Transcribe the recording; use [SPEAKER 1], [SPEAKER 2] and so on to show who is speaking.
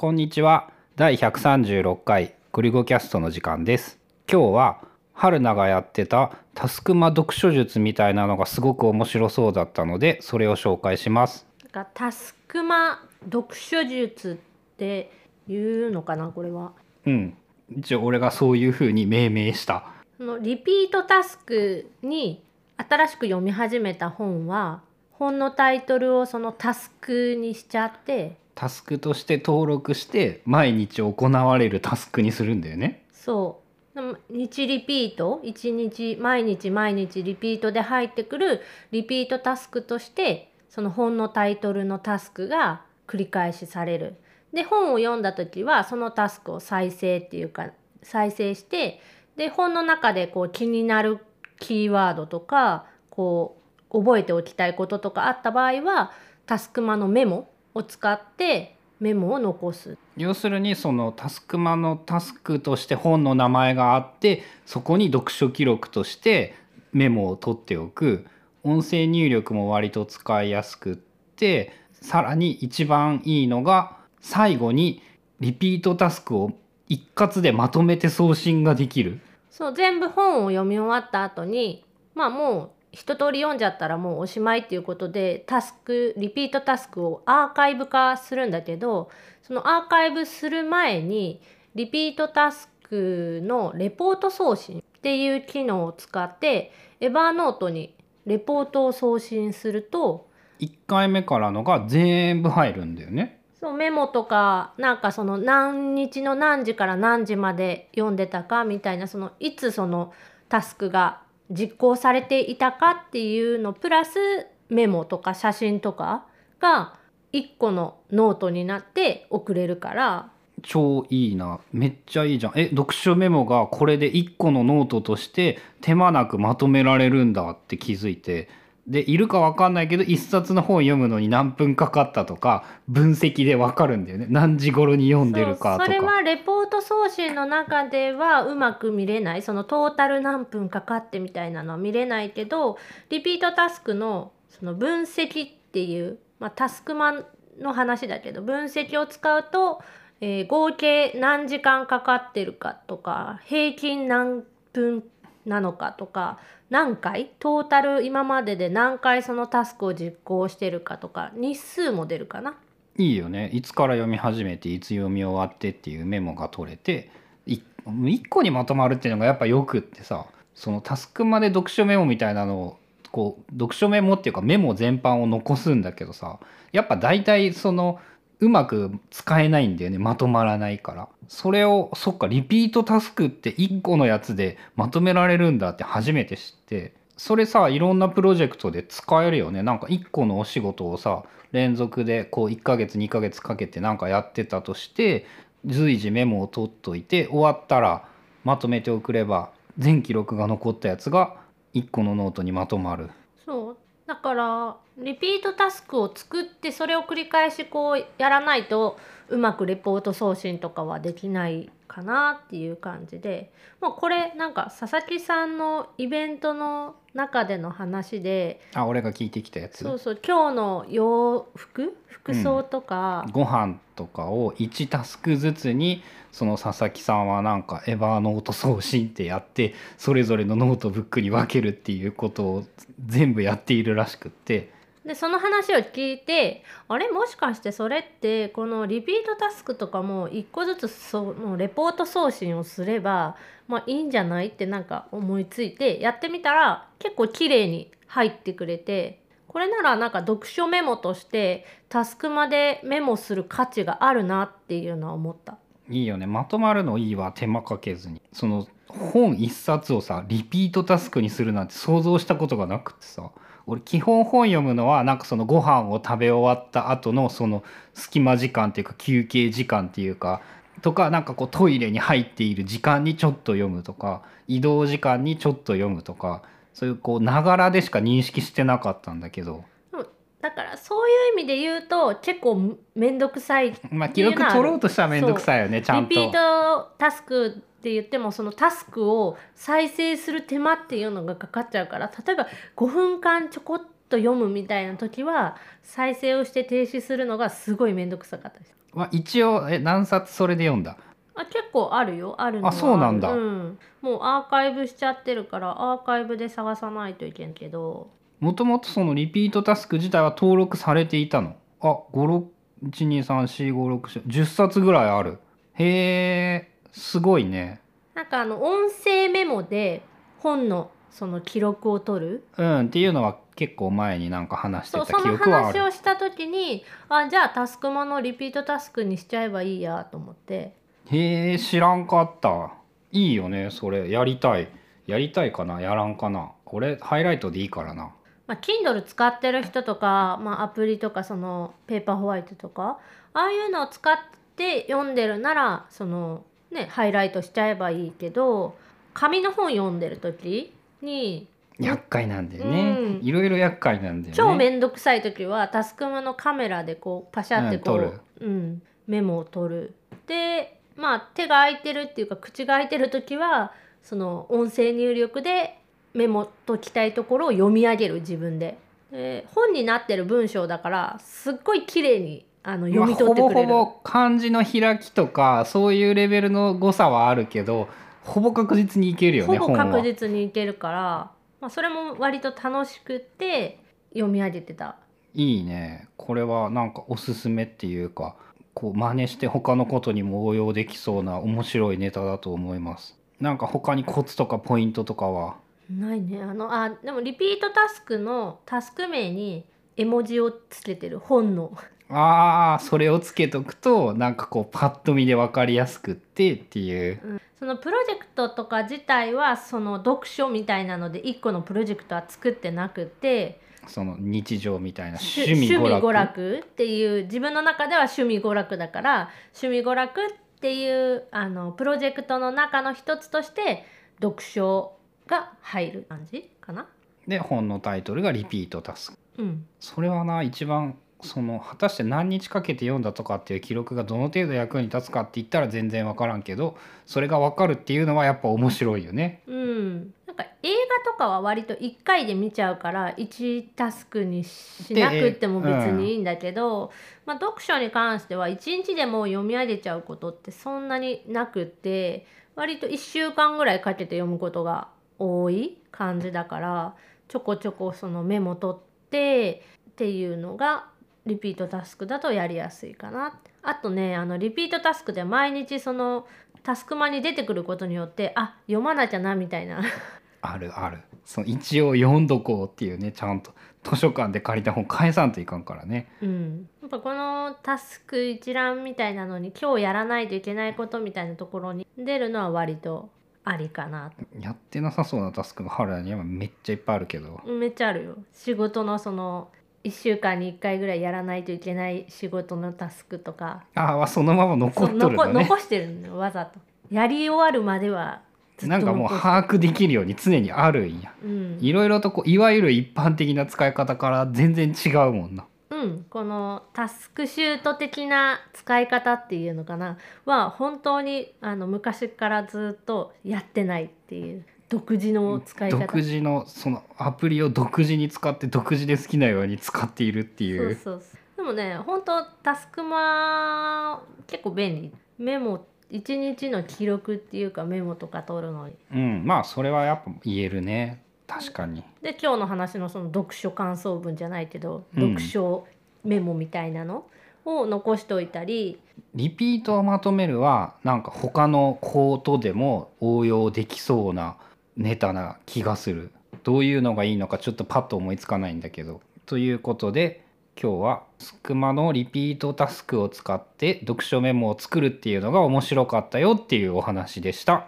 [SPEAKER 1] こんにちは。第136回グリゴキャストの時間です。今日は春菜がやってたタスクマ読書術みたいなのがすごく面白そうだったのでそれを紹介します。
[SPEAKER 2] なんかタスクマ読書術っていうのかなこれは。
[SPEAKER 1] うん。一応俺がそういう風に命名した。
[SPEAKER 2] そのリピートタスクに新しく読み始めた本は本のタイトルをそのタスクにしちゃって
[SPEAKER 1] タスクとして登録して毎日行われるタスクにするんだよね。
[SPEAKER 2] そう。日リピート？1日毎日毎日リピートで入ってくるリピートタスクとしてその本のタイトルのタスクが繰り返しされる。で本を読んだ時はそのタスクを再生っていうか再生してで本の中でこう気になるキーワードとかこう覚えておきたいこととかあった場合はタスクマのメモを使ってメモを残す。
[SPEAKER 1] 要するにそのタスクマのタスクとして本の名前があってそこに読書記録としてメモを取っておく音声入力も割と使いやすくってさらに一番いいのが最後にリピートタスクを一括でまとめて送信ができる。
[SPEAKER 2] そう全部本を読み終わった後にまあもう一通り読んじゃったらもうおしまいっていうことでタスクリピートタスクをアーカイブ化するんだけどそのアーカイブする前にリピートタスクのレポート送信っていう機能を使ってエバーノートにレポートを送信すると
[SPEAKER 1] 1回目からのが全部入るんだよね。
[SPEAKER 2] そうメモとかなんかその何日の何時から何時まで読んでたかみたいなそのいつそのタスクが実行されていたかっていうのプラスメモとか写真とかが1個のノートになって送れるから。
[SPEAKER 1] 超いいな。めっちゃいいじゃん。え読書メモがこれで1個のノートとして手間なくまとめられるんだって気づいて。でいるか分かんないけど1冊の本読むのに何分かかったとか分析で分かるんだよね。何時頃に読んでるかとか。
[SPEAKER 2] そそれはレポート送信の中ではうまく見れない。そのトータル何分かかってみたいなのは見れないけどリピートタスクのその分析っていう、まあ、タスクマンの話だけど分析を使うと、えー合計何時間かかってるかとか平均何分なのかとか何回トータル今までで何回そのタスクを実行してるかとか日数も出るかな。
[SPEAKER 1] いいよねいつから読み始めていつ読み終わってっていうメモが取れて1個にまとまるっていうのがやっぱよくってさそのタスクまで読書メモみたいなのをこう読書メモっていうかメモ全般を残すんだけどさやっぱ大体そのうまく使えないんだよね。まとまらないから。それをそっかリピートタスクって1個のやつでまとめられるんだって初めて知って。それさいろんなプロジェクトで使えるよね。なんか1個のお仕事をさ連続でこう1ヶ月2ヶ月かけてなんかやってたとして随時メモを取っといて終わったらまとめて送れば全記録が残ったやつが1個のノートにまとまる。
[SPEAKER 2] だからリピートタスクを作ってそれを繰り返しこうやらないとうまくレポート送信とかはできないかなっていう感じでもうこれなんか佐々木さんのイベントの中での話で
[SPEAKER 1] あ俺が聞いてきたやつ？
[SPEAKER 2] そうそう今日の洋服？服装とか、
[SPEAKER 1] ご飯とかを1タスクずつにその佐々木さんはなんかエバーノート送信ってやってそれぞれのノートブックに分けるっていうことを全部やっているらしくって
[SPEAKER 2] でその話を聞いてあれ？もしかしてそれってこのリピートタスクとかも一個ずつそのレポート送信をすればまあいいんじゃない？ってなんか思いついてやってみたら結構綺麗に入ってくれてこれならなんか読書メモとしてタスクまでメモする価値があるなっていうのは思った。
[SPEAKER 1] いいよね。まとまるのいいわ手間かけずに。その本一冊をさリピートタスクにするなんて想像したことがなくてさ。俺基本本読むのはなんかそのご飯を食べ終わった後のその隙間時間っていうか休憩時間っていうかとかなんかこうトイレに入っている時間にちょっと読むとか移動時間にちょっと読むとかそういうこうながらでしか認識してなかったんだけど。
[SPEAKER 2] そういう意味で言うと結構めんどくさい
[SPEAKER 1] まあ記録取ろうとしたら面倒くさいよねちゃんと。
[SPEAKER 2] リピートタスクって言ってもそのタスクを再生する手間っていうのがかかっちゃうから例えば5分間ちょこっと読むみたいな時は再生をして停止するのがすごい面倒くさかったです。
[SPEAKER 1] は一応え何冊それで読んだ？
[SPEAKER 2] あ結構あるよ。あるのは
[SPEAKER 1] あそうなんだ。
[SPEAKER 2] うん、もうアーカイブしちゃってるからアーカイブで探さないといけんけど
[SPEAKER 1] もともとそのリピートタスク自体は登録されていたの？あ56123456110冊ぐらいある。へえすごいね。
[SPEAKER 2] なんかあの音声メモで本のその記録を取る？
[SPEAKER 1] うんっていうのは結構前になんか話してた記憶はある。
[SPEAKER 2] 話をした時にあじゃあタスクマのリピートタスクにしちゃえばいいやと思って。
[SPEAKER 1] へえ知らんかった。いいよねそれ。やりたい。やりたいかな？やらんかな？俺ハイライトでいいからな
[SPEAKER 2] まあ、Kindle 使ってる人とか、まあ、アプリとかそのペーパーホワイトとかああいうのを使って読んでるならそのねハイライトしちゃえばいいけど紙の本読んでる時に
[SPEAKER 1] 厄介なんだよね、
[SPEAKER 2] うん。
[SPEAKER 1] いろいろ厄介なんだよね。
[SPEAKER 2] 超面倒くさい時はタスクマのカメラでこうパシャってこ
[SPEAKER 1] うん撮
[SPEAKER 2] う、うんメモを取る。でまあ手が空いてるっていうか口が開いてる時はその音声入力でメモときたいところを読み上げる自分で。で本になってる文章だからすっごい綺麗にあの読み取ってくれる。
[SPEAKER 1] まあほぼほぼ漢字の開きとかそういうレベルの誤差はあるけどほぼ確実にいけるよね
[SPEAKER 2] ほぼ確実にいけるから、まあ、それも割と楽しくって読み上げてた。
[SPEAKER 1] いいねこれはなんかおすすめっていうかこう真似して他のことにも応用できそうな面白いネタだと思いますなんか他にコツとかポイントとかは？
[SPEAKER 2] ないね。あのあでもリピートタスクのタスク名に絵文字をつけてる本の。
[SPEAKER 1] あーそれをつけとくとなんかこうパッと見で分かりやすくってっていう。
[SPEAKER 2] そのプロジェクトとか自体はその読書みたいなので1個のプロジェクトは作ってなくて。
[SPEAKER 1] その日常みたいな
[SPEAKER 2] 趣
[SPEAKER 1] 趣味娯楽。
[SPEAKER 2] 娯楽っていう自分の中では趣味娯楽だから趣味娯楽っていうあのプロジェクトの中の一つとして読書が入る感じかな？
[SPEAKER 1] で本のタイトルがリピートタスク
[SPEAKER 2] うん、
[SPEAKER 1] それはな一番その果たして何日かけて読んだとかっていう記録がどの程度役に立つかって言ったら全然分からんけどそれが分かるっていうのはやっぱ面白いよね。
[SPEAKER 2] うん、なんか映画とかは割と1回で見ちゃうから1タスクにしなくっても別にいいんだけど、まあ、読書に関しては1日でもう読み上げちゃうことってそんなになくって割と1週間ぐらいかけて読むことが多い感じだからちょこちょこそのメモ取ってっていうのがリピートタスクだとやりやすいかな。あとねあのリピートタスクで毎日そのタスクマに出てくることによってあ読まなきゃなみたいな
[SPEAKER 1] あるあるその一応読んどこうっていうねちゃんと図書館で借りた本返さんといかんからね。
[SPEAKER 2] うん、やっぱこのタスク一覧みたいなのに今日やらないといけないことみたいなところに出るのは割とありかな
[SPEAKER 1] やってなさそうなタスクが春にはめっちゃいっぱいあるけど。
[SPEAKER 2] めっちゃあるよ。仕事のその1週間に1回ぐらいやらないといけない仕事のタスクとか。
[SPEAKER 1] ああそのまま残っ
[SPEAKER 2] そう
[SPEAKER 1] とるのね。
[SPEAKER 2] 残残してるんだよわざと。やり終わるまでは
[SPEAKER 1] なんかもう把握できるように常にあるんや。
[SPEAKER 2] うん。
[SPEAKER 1] いろいろとこういわゆる一般的な使い方から全然違うもんな。
[SPEAKER 2] うん、このタスクシュート的な使い方っていうのかな？は本当にあの昔からずっとやってないっていう独自の使い方。
[SPEAKER 1] 独自のそのアプリを独自に使って独自で好きなように使っているってい
[SPEAKER 2] そう
[SPEAKER 1] う。
[SPEAKER 2] そうそう。でもね本当タスクマ結構便利。メモ一日の記録っていうかメモとか取るのに。
[SPEAKER 1] うんまあそれはやっぱ言えるね。確かに。
[SPEAKER 2] で今日の話のその読書感想文じゃないけど、
[SPEAKER 1] うん。
[SPEAKER 2] 読書メモみたいなのを残しておいたり
[SPEAKER 1] リピートをまとめるはなんか他のコートでも応用できそうなネタな気がするどういうのがいいのかちょっとパッと思いつかないんだけどということで今日はスクマのリピートタスクを使って読書メモを作るっていうのが面白かったよっていうお話でした。